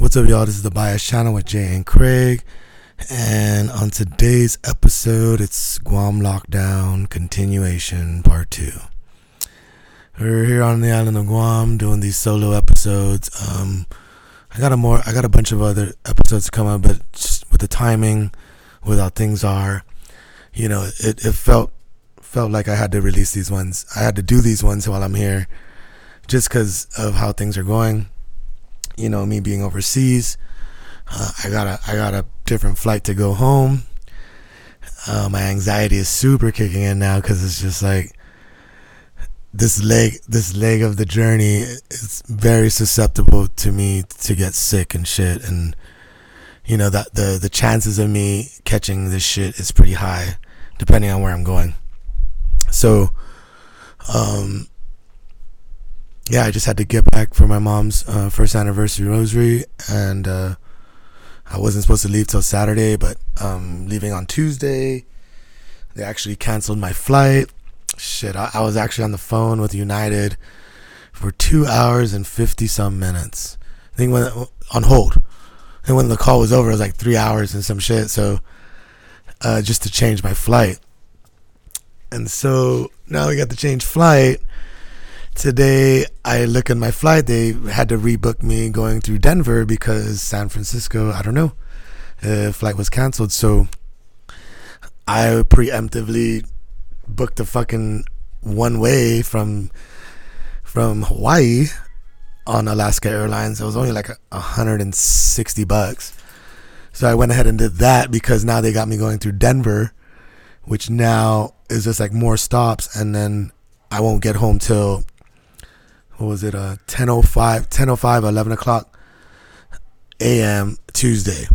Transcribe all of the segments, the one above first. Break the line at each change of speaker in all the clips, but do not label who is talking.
What's up, y'all? This is the Bias Channel with Jay and Craig. And on today's episode, it's Guam Lockdown Continuation Part 2. We're here on the island of Guam doing these solo episodes. Um, I got a more, I got a bunch of other episodes to come up, but just with the timing, with how things are, you know, it, it felt felt like I had to release these ones. I had to do these ones while I'm here, just because of how things are going. You know, me being overseas, uh, I got a I got a different flight to go home. Uh, my anxiety is super kicking in now because it's just like this leg this leg of the journey is very susceptible to me to get sick and shit and you know that the the chances of me catching this shit is pretty high depending on where I'm going. So um yeah, I just had to get back for my mom's uh, first anniversary rosary and uh I wasn't supposed to leave till Saturday, but um leaving on Tuesday. They actually canceled my flight shit, I, I was actually on the phone with United for two hours and 50 some minutes. I think when on hold. And when the call was over, it was like three hours and some shit. So, uh, just to change my flight. And so now we got to change flight. Today, I look at my flight. They had to rebook me going through Denver because San Francisco, I don't know, uh, flight was canceled. So I preemptively booked a fucking one way from from Hawaii on Alaska Airlines. It was only like a hundred and sixty bucks. So I went ahead and did that because now they got me going through Denver, which now is just like more stops, and then I won't get home till what was it? Uh, 10:05, 10:05, 11 o'clock a.m. Tuesday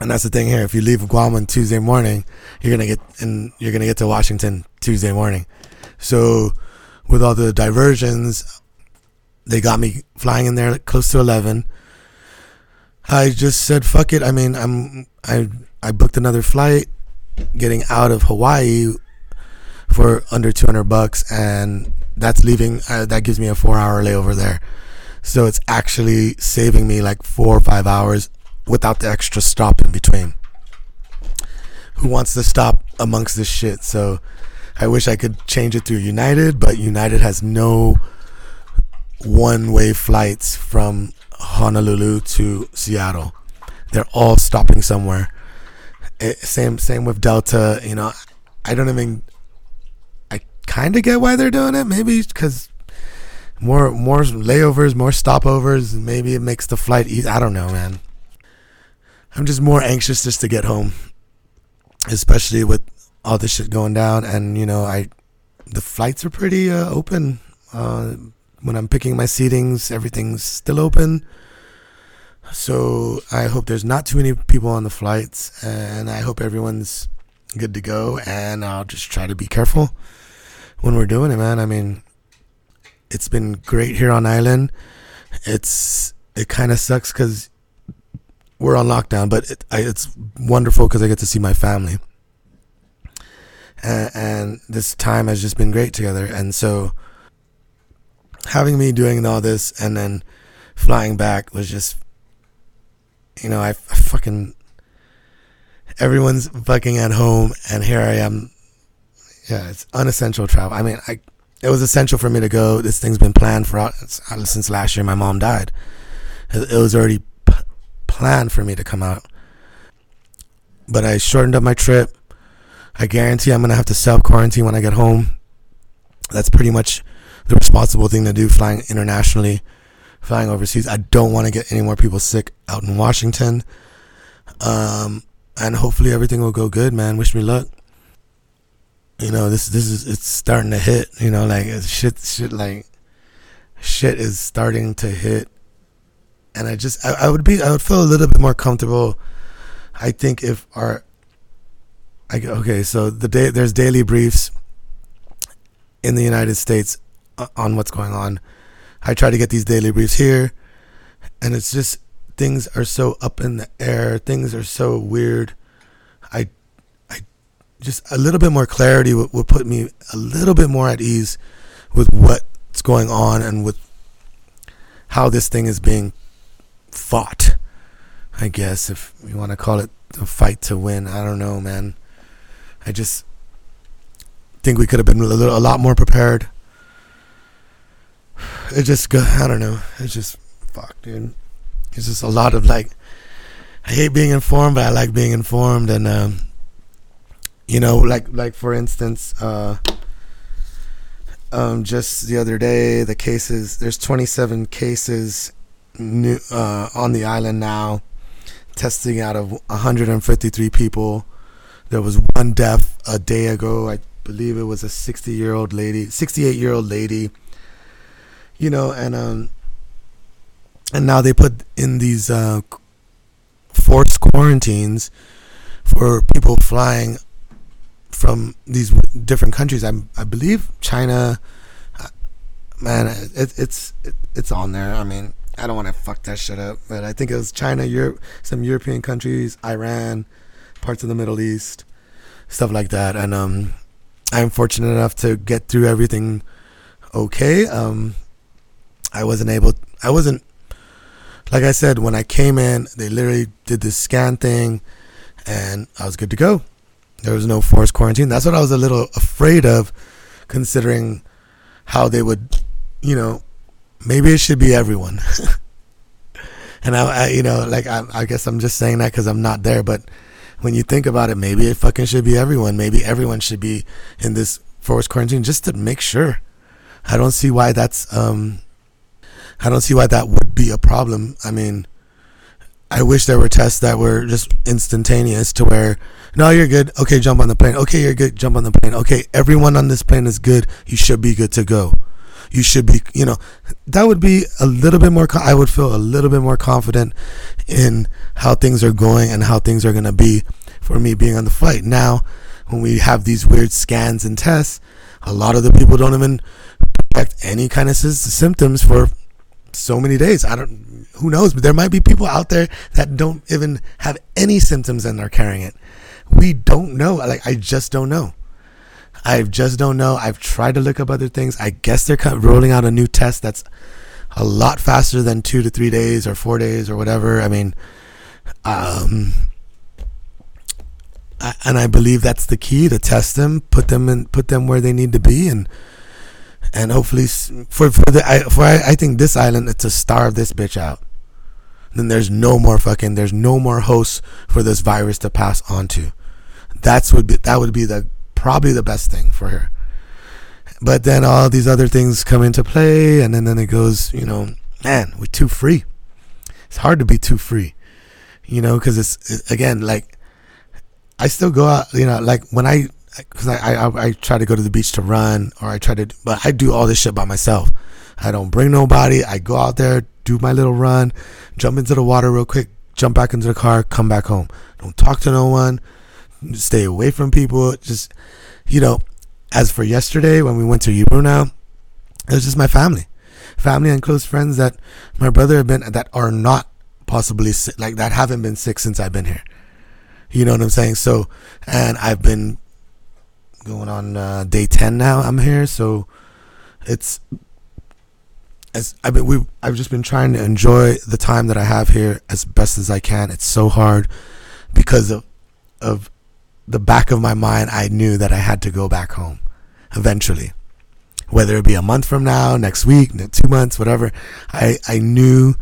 and that's the thing here. If you leave Guam on Tuesday morning, you're gonna get and you're gonna get to Washington Tuesday morning. So with all the diversions, they got me flying in there close to eleven. I just said fuck it. I mean, I'm I I booked another flight, getting out of Hawaii for under two hundred bucks, and that's leaving. Uh, that gives me a four hour layover there. So it's actually saving me like four or five hours without the extra stop in between. Who wants to stop amongst this shit? So I wish I could change it through United, but United has no one way flights from Honolulu to Seattle. They're all stopping somewhere. It, eh, same same with Delta, you know. I don't even kind of get why they're doing it. Maybe cuz more more layovers, more stopovers, maybe it makes the flight easy. I don't know, man. I'm just more anxious just to get home, especially with all this shit going down. And you know, I the flights are pretty uh, open. Uh, when I'm picking my seatings, everything's still open. So I hope there's not too many people on the flights, and I hope everyone's good to go. And I'll just try to be careful when we're doing it, man. I mean, it's been great here on island. It's it kind of sucks because we're on lockdown, but it, I, it's wonderful because I get to see my family. And, and, this time has just been great together. And so having me doing all this and then flying back was just, you know, I, I fucking, everyone's fucking at home and here I am. Yeah, it's unessential travel. I mean, I, it was essential for me to go. This thing's been planned for since last year. My mom died. It was already planned for me to come out. But I shortened up my trip. I guarantee I'm to have to self quarantine when I get home. That's pretty much the responsible thing to do flying internationally, flying overseas. I don't want to get any more people sick out in Washington. Um, and hopefully everything will go good, man. Wish me luck. You know, this this is it's starting to hit, you know, like uh, shit shit like shit is starting to hit and I just I, I, would be I would feel a little bit more comfortable. I think if our I okay, so the day there's daily briefs in the United States uh, on what's going on. I try to get these daily briefs here, and it's just things are so up in the air. Things are so weird. Just a little bit more clarity would, would put me a little bit more at ease with what's going on and with how this thing is being fought. I guess if you want to call it a fight to win. I don't know, man. I just think we could have been a, little, a lot more prepared. It just, I don't know. It's just, fuck, dude. It's just a lot of like, I hate being informed, but I like being informed. And, um, you know, like, like for instance, uh, um, just the other day, the cases, there's 27 cases new, uh, on the island now testing out of 153 people. There was one death a day ago. I believe it was a 60 year old lady, 68 year old lady. You know, and um, and now they put in these uh, forced quarantines for people flying from these different countries. I I believe China. Uh, man, it, it's it, it's on there. I mean, I don't want to fuck that shit up, but I think it was China, Europe, some European countries, Iran, parts of the Middle East, stuff like that. And um, I'm fortunate enough to get through everything okay. Um, I wasn't able, I wasn't, like I said, when I came in, they literally did this scan thing and I was good to go. There was no forced quarantine. That's what I was a little afraid of, considering how they would, you know, maybe it should be everyone. and I, I, you know, like I, I guess I'm just saying that because I'm not there. But when you think about it, maybe it fucking should be everyone. Maybe everyone should be in this forced quarantine just to make sure. I don't see why that's um, I don't see why that would be a problem. I mean, I wish there were tests that were just instantaneous to where no, you're good. Okay, jump on the plane. Okay, you're good. Jump on the plane. Okay, everyone on this plane is good. You should be good to go you should be, you know, that would be a little bit more, I would feel a little bit more confident in how things are going and how things are going to be for me being on the flight. Now, when we have these weird scans and tests, a lot of the people don't even detect any kind of symptoms for so many days. I don't, who knows, but there might be people out there that don't even have any symptoms and are carrying it. We don't know. Like, I just don't know. I just don't know. I've tried to look up other things. I guess they're kind of rolling out a new test that's a lot faster than two to three days or four days or whatever. I mean, um, I, and I believe that's the key to test them, put them in, put them where they need to be, and and hopefully for for the I, for I, I think this island it's to starve this bitch out. Then there's no more fucking there's no more hosts for this virus to pass on to. That's would be that would be the probably the best thing for her. But then all these other things come into play, and then, then it goes, you know, man, we're too free. It's hard to be too free, you know, because it's, it, again, like, I still go out, you know, like when I, because I, I, I try to go to the beach to run, or I try to, but I do all this shit by myself. I don't bring nobody. I go out there, do my little run, jump into the water real quick, jump back into the car, come back home. Don't talk to no one stay away from people. Just, you know, as for yesterday when we went to Ebro now, it was just my family, family and close friends that my brother have been that are not possibly sick, like that haven't been sick since I've been here. You know what I'm saying? So, and I've been going on uh, day ten now. I'm here, so it's as I've been we I've just been trying to enjoy the time that I have here as best as I can. It's so hard because of of the back of my mind, I knew that I had to go back home eventually. Whether it be a month from now, next week, two months, whatever, I, I knew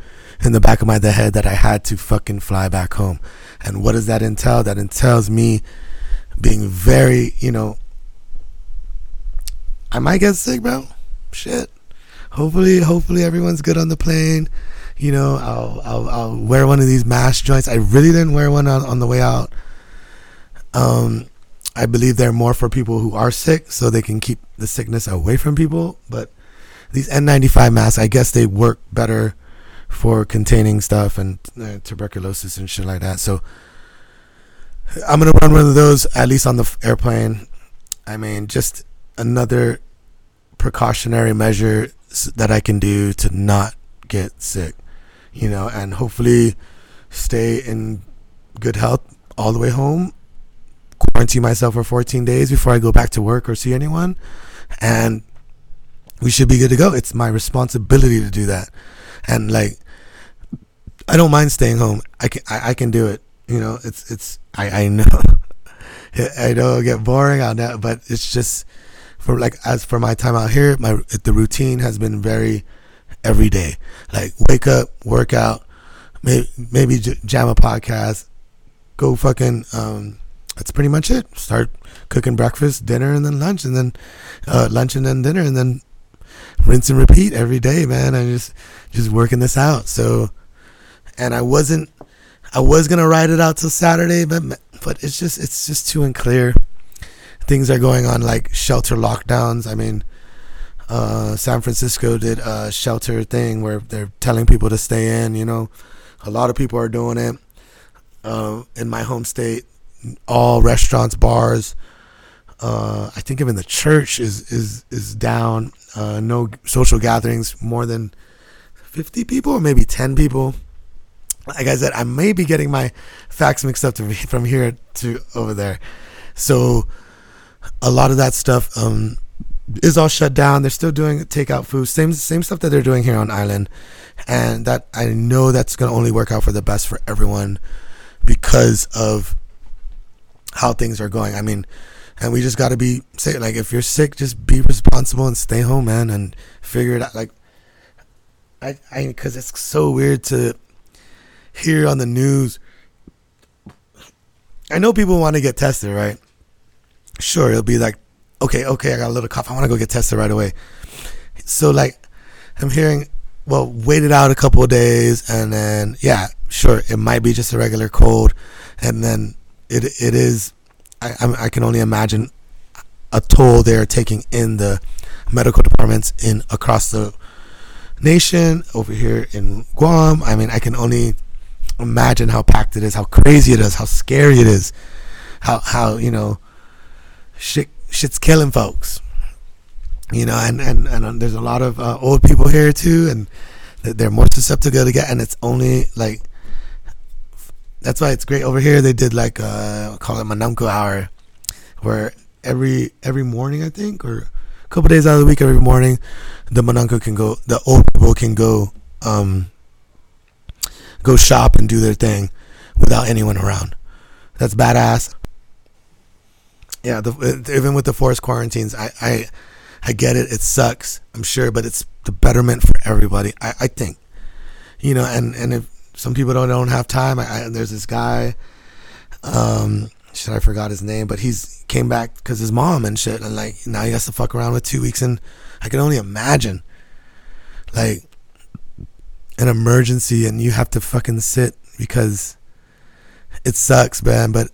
in the back of my head that I had to fucking fly back home. And what does that entail? That entails me being very, you know, I might get sick, bro. Shit. Hopefully, hopefully everyone's good on the plane. You know, I'll, I'll, I'll wear one of these mask joints. I really didn't wear one on, on the way out um, I believe they're more for people who are sick so they can keep the sickness away from people. But these N95 masks, I guess they work better for containing stuff and uh, tuberculosis and shit like that. So I'm going to run one of those at least on the airplane. I mean, just another precautionary measure that I can do to not get sick, you know, and hopefully stay in good health all the way home quarantine myself for 14 days before I go back to work or see anyone. And we should be good to go. It's my responsibility to do that. And like, I don't mind staying home. I can I, I can do it. You know, it's it's I I know I know it'll get boring on that, but it's just for like as for my time out here, my the routine has been very every day. Like wake up, work out, maybe maybe jam a podcast, go fucking. Um, that's pretty much it. Start cooking breakfast, dinner, and then lunch, and then uh, lunch and then dinner, and then rinse and repeat every day, man. I just just working this out. So, and I wasn't. I was gonna ride it out till Saturday, but but it's just it's just too unclear. Things are going on like shelter lockdowns. I mean, uh, San Francisco did a shelter thing where they're telling people to stay in. You know, a lot of people are doing it. Uh, in my home state, all restaurants, bars, uh, I think even the church is is is down. Uh, no social gatherings more than fifty people or maybe ten people. Like I said, I may be getting my facts mixed up to, from here to over there. So a lot of that stuff um, is all shut down. They're still doing takeout food, same same stuff that they're doing here on island, and that I know that's gonna only work out for the best for everyone because of how things are going. I mean, and we just got to be say like if you're sick, just be responsible and stay home, man, and figure it out. Like, I I because it's so weird to hear on the news. I know people want to get tested, right? Sure, it'll be like okay, okay, I got a little cough. I want to go get tested right away. So like, I'm hearing, well, wait it out a couple of days, and then yeah, sure, it might be just a regular cold, and then it it is. I I can only imagine a toll they're taking in the medical departments in across the nation over here in Guam. I mean, I can only imagine how packed it is, how crazy it is, how scary it is, how how you know shit shit's killing folks. You know, and and and there's a lot of uh, old people here too, and they're more susceptible to get. And it's only like that's why it's great over here. They did like uh, call it Manamko hour, where every every morning I think, or a couple days out of the week, every morning, the Manamko can go. The old people can go um, go shop and do their thing without anyone around. That's badass yeah, the, even with the forced quarantines, I, I, I get it. It sucks, I'm sure, but it's the betterment for everybody. I, I think, you know, and and if some people don't don't have time, I, I there's this guy, um, shit, I forgot his name, but he's came back because his mom and shit, and like now he has to fuck around with two weeks, and I can only imagine, like, an emergency, and you have to fucking sit because it sucks, man, but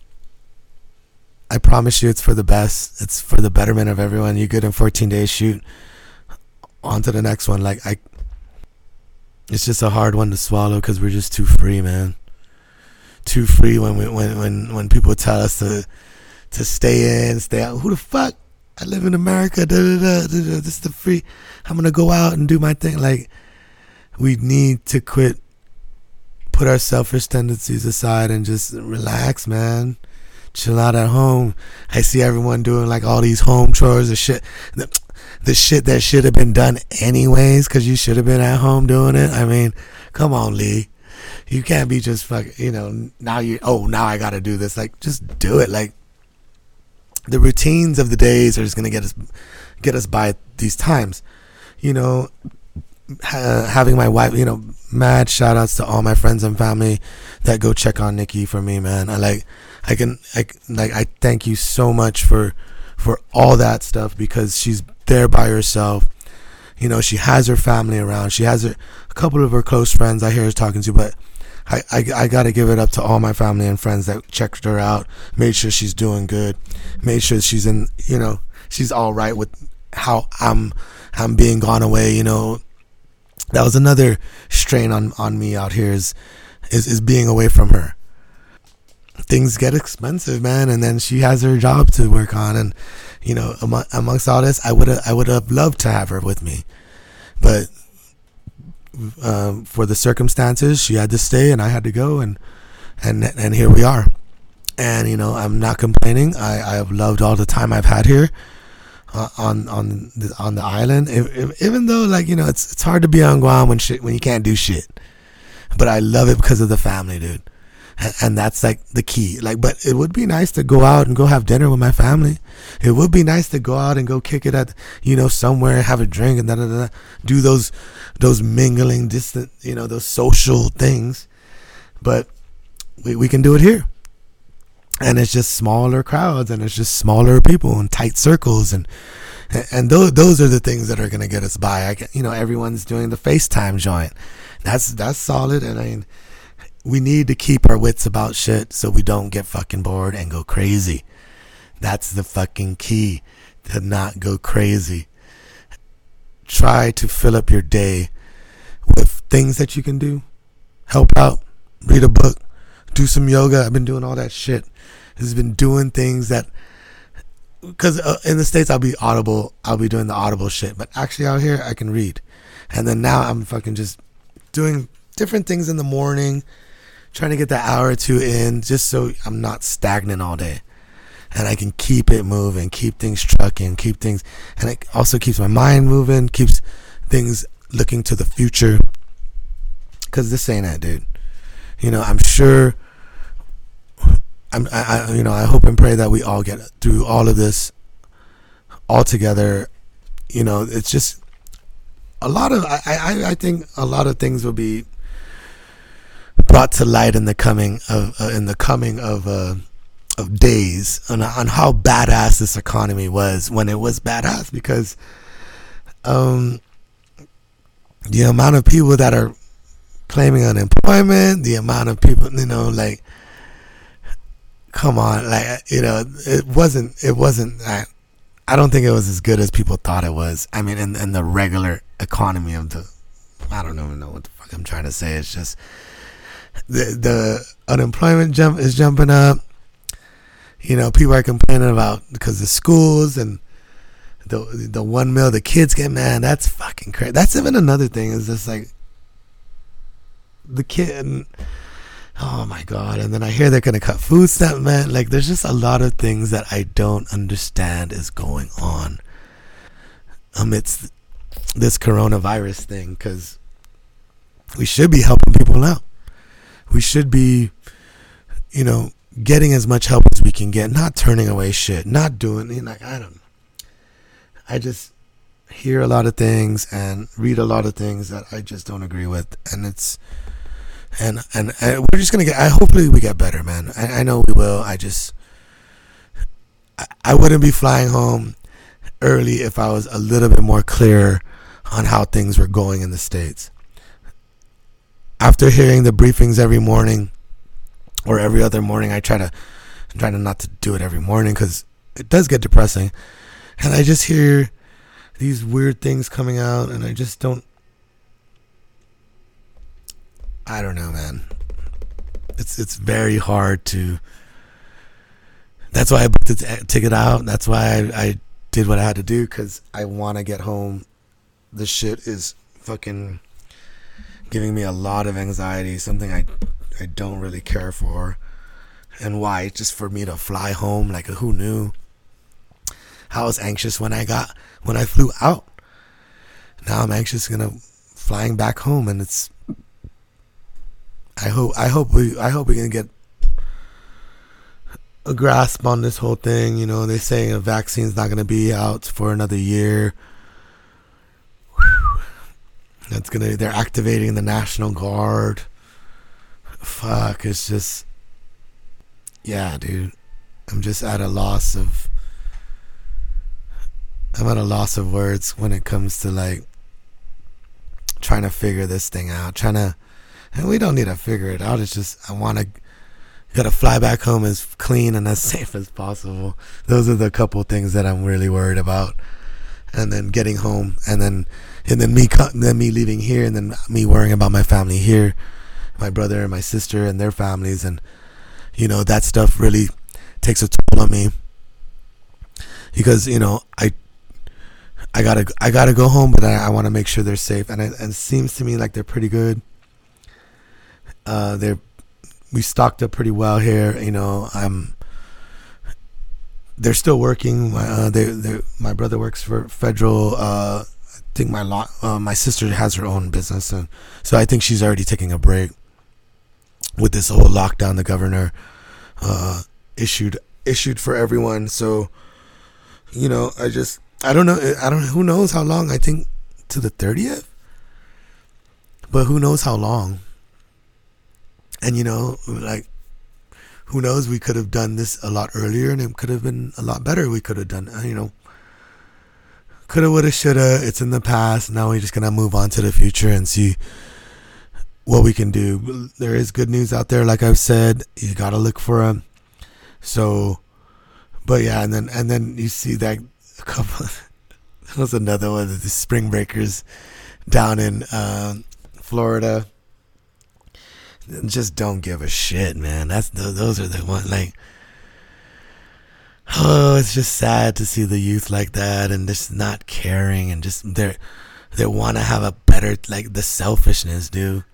I promise you it's for the best. It's for the betterment of everyone. You get in 14 days, shoot on to the next one. Like, I, it's just a hard one to swallow because we're just too free, man. Too free when we, when, when, when people tell us to, to stay in, stay out. Who the fuck? I live in America. Da, da, da, this is the free. I'm to go out and do my thing. Like, we need to quit, put our selfish tendencies aside and just relax, man chill out at home. I see everyone doing like all these home chores and shit. The, shit that should have been done anyways, because you should have been at home doing it. I mean, come on, Lee. You can't be just fuck. You know, now you. Oh, now I got to do this. Like, just do it. Like, the routines of the days are just gonna get us get us by these times. You know, ha- having my wife. You know, mad shout outs to all my friends and family that go check on Nikki for me, man. I like I can I like I thank you so much for for all that stuff because she's there by herself. You know, she has her family around. She has a couple of her close friends I hear her talking to, but I, I, I got to give it up to all my family and friends that checked her out, made sure she's doing good, made sure she's in, you know, she's all right with how I'm I'm being gone away. You know, that was another strain on on me out here is is, is being away from her things get expensive, man. And then she has her job to work on, and you know, among, amongst all this, I would I would have loved to have her with me, but um, for the circumstances, she had to stay, and I had to go, and and and here we are. And you know, I'm not complaining. I I have loved all the time I've had here. Uh, on on the, on the island, if, if, even though like you know it's it's hard to be on Guam when shit when you can't do shit. but I love it because of the family, dude. And, and that's like the key. Like, but it would be nice to go out and go have dinner with my family. It would be nice to go out and go kick it at, you know, somewhere, and have a drink and da da da. Do those, those mingling, distant, you know, those social things. But we, we can do it here and it's just smaller crowds and it's just smaller people and tight circles and and those those are the things that are gonna get us by. I you know everyone's doing the FaceTime joint. That's that's solid, and I mean we need to keep our wits about shit so we don't get fucking bored and go crazy. That's the fucking key to not go crazy. Try to fill up your day with things that you can do. Help out, read a book, do some yoga. I've been doing all that shit. Has been doing things that because uh, in the states I'll be audible, I'll be doing the audible shit, but actually out here I can read. And then now I'm fucking just doing different things in the morning, trying to get that hour or two in, just so I'm not stagnant all day, and I can keep it moving, keep things trucking, keep things, and it also keeps my mind moving, keeps things looking to the future. Cause this ain't it, dude. You know, I'm sure I'm, I, you know, I hope and pray that we all get through all of this all together. You know, it's just a lot of, I, I, I think a lot of things will be brought to light in the coming of, uh, in the coming of, uh, of days on, on how badass this economy was when it was badass because, um, the amount of people that are claiming unemployment, the amount of people, you know, like, come on, like you know, it wasn't. It wasn't. I, I don't think it was as good as people thought it was. I mean, in in the regular economy of the, I don't even know what the fuck I'm trying to say. It's just the the unemployment jump is jumping up. You know, people are complaining about because the schools and the the one meal the kids get. Man, that's fucking crazy. That's even another thing. Is just like the kid And, oh my god and then i hear they're gonna cut food stamp man like there's just a lot of things that i don't understand is going on amidst this coronavirus thing because we should be helping people out we should be you know getting as much help as we can get not turning away shit not doing you know, i don't i just hear a lot of things and read a lot of things that i just don't agree with and it's and and, we're just gonna get. I hopefully we get better, man. I, I know we will. I just I, I wouldn't be flying home early if I was a little bit more clear on how things were going in the states. After hearing the briefings every morning or every other morning, I try to I'm trying to not to do it every morning because it does get depressing, and I just hear these weird things coming out, and I just don't I don't know, man. It's it's very hard to. That's why I booked the eh, ticket out. That's why I, I did what I had to do because I want to get home. This shit is fucking giving me a lot of anxiety. Something I I don't really care for. And why? Just for me to fly home. Like who knew? I was anxious when I got when I flew out. Now I'm anxious gonna flying back home, and it's I hope I hope we I hope we can get a grasp on this whole thing. You know, they're saying a vaccine's not gonna be out for another year. That's gonna they're activating the National Guard. Fuck, it's just yeah, dude. I'm just at a loss of I'm at a loss of words when it comes to like trying to figure this thing out, trying to and we don't need to figure it out. It's just I want to gotta fly back home as clean and as safe as possible. Those are the couple things that I'm really worried about. And then getting home, and then and then me then me leaving here, and then me worrying about my family here, my brother and my sister and their families, and you know that stuff really takes a toll on me because you know I I gotta I gotta go home, but I, I want to make sure they're safe, and it, and it seems to me like they're pretty good. Uh, they're we stocked up pretty well here. You know, I'm. They're still working. Uh, they, they, my brother works for federal. Uh, I think my lot, uh, my sister has her own business, and so I think she's already taking a break. with this whole lockdown the governor uh, issued issued for everyone. So, you know, I just I don't know I don't who knows how long. I think to the 30th. But who knows how long. And you know, like who knows we could have done this a lot earlier and it could have been a lot better we could have done, uh, you know. Coulda, woulda, shoulda. It's in the past. Now we're just gonna move on to the future and see what we can do. There is good news out there, like I've said. You gotta look for them. So, but yeah, and then and then you see that a couple. that was another one of the spring breakers down in um, Florida. Just don't give a shit, man. That's those are the ones like. Oh, it's just sad to see the youth like that and just not caring and just they're they want to have a better like the selfishness, dude.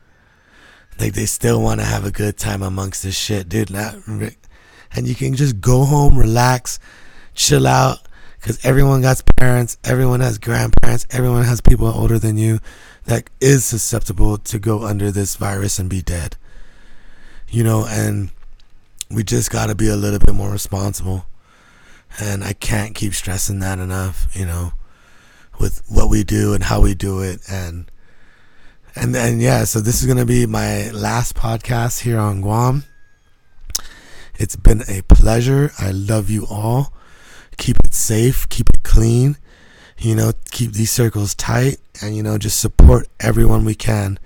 Like they still want to have a good time amongst this shit, dude. Not, and you can just go home, relax, chill out, because everyone got parents, everyone has grandparents, everyone has people older than you that is susceptible to go under this virus and be dead. You know, and we just got to be a little bit more responsible. And I can't keep stressing that enough, you know, with what we do and how we do it and and then yeah, so this is gonna be my last podcast here on Guam. It's been a pleasure. I love you all. Keep it safe, keep it clean, you know, keep these circles tight, and you know, just support everyone we can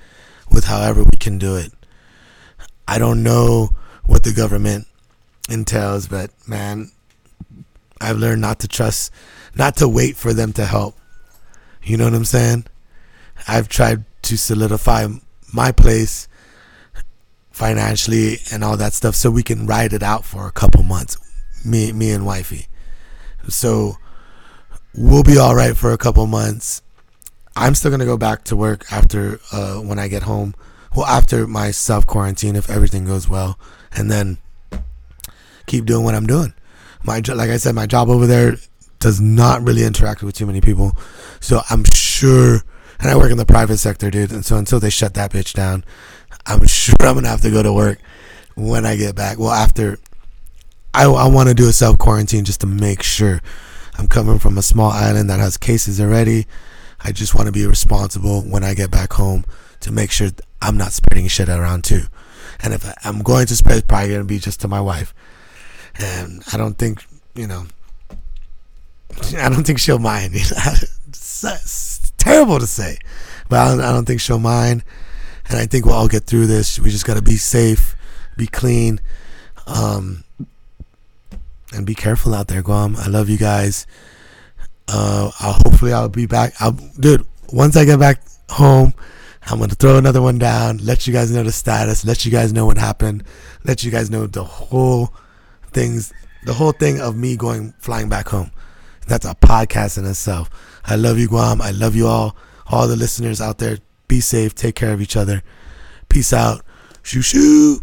with however we can do it. I don't know what the government entails, but man, I've learned not to trust, not to wait for them to help. You know what I'm saying? I've tried to solidify my place financially and all that stuff so we can ride it out for a couple months me me and wifey so we'll be all right for a couple months i'm still going to go back to work after uh, when i get home well after my self quarantine if everything goes well and then keep doing what i'm doing my like i said my job over there does not really interact with too many people so i'm sure and I work in the private sector, dude. And so until they shut that bitch down, I'm sure I'm gonna have to go to work when I get back. Well, after I, I want to do a self quarantine just to make sure I'm coming from a small island that has cases already. I just want to be responsible when I get back home to make sure I'm not spreading shit around too. And if I'm going to spread, it's probably going to be just to my wife. And I don't think, you know, I don't think she'll mind. it's terrible to say, but I don't, I don't think she'll mind. And I think we'll all get through this. We just got to be safe, be clean, um, and be careful out there, Guam. I love you guys. Uh, I'll, hopefully I'll be back. I'll, dude, once I get back home, I'm gonna throw another one down. Let you guys know the status. Let you guys know what happened. Let you guys know the whole things, the whole thing of me going flying back home. That's a podcast in itself. I love you, Guam. I love you all. All the listeners out there, be safe. Take care of each other. Peace out. Shoo shoo.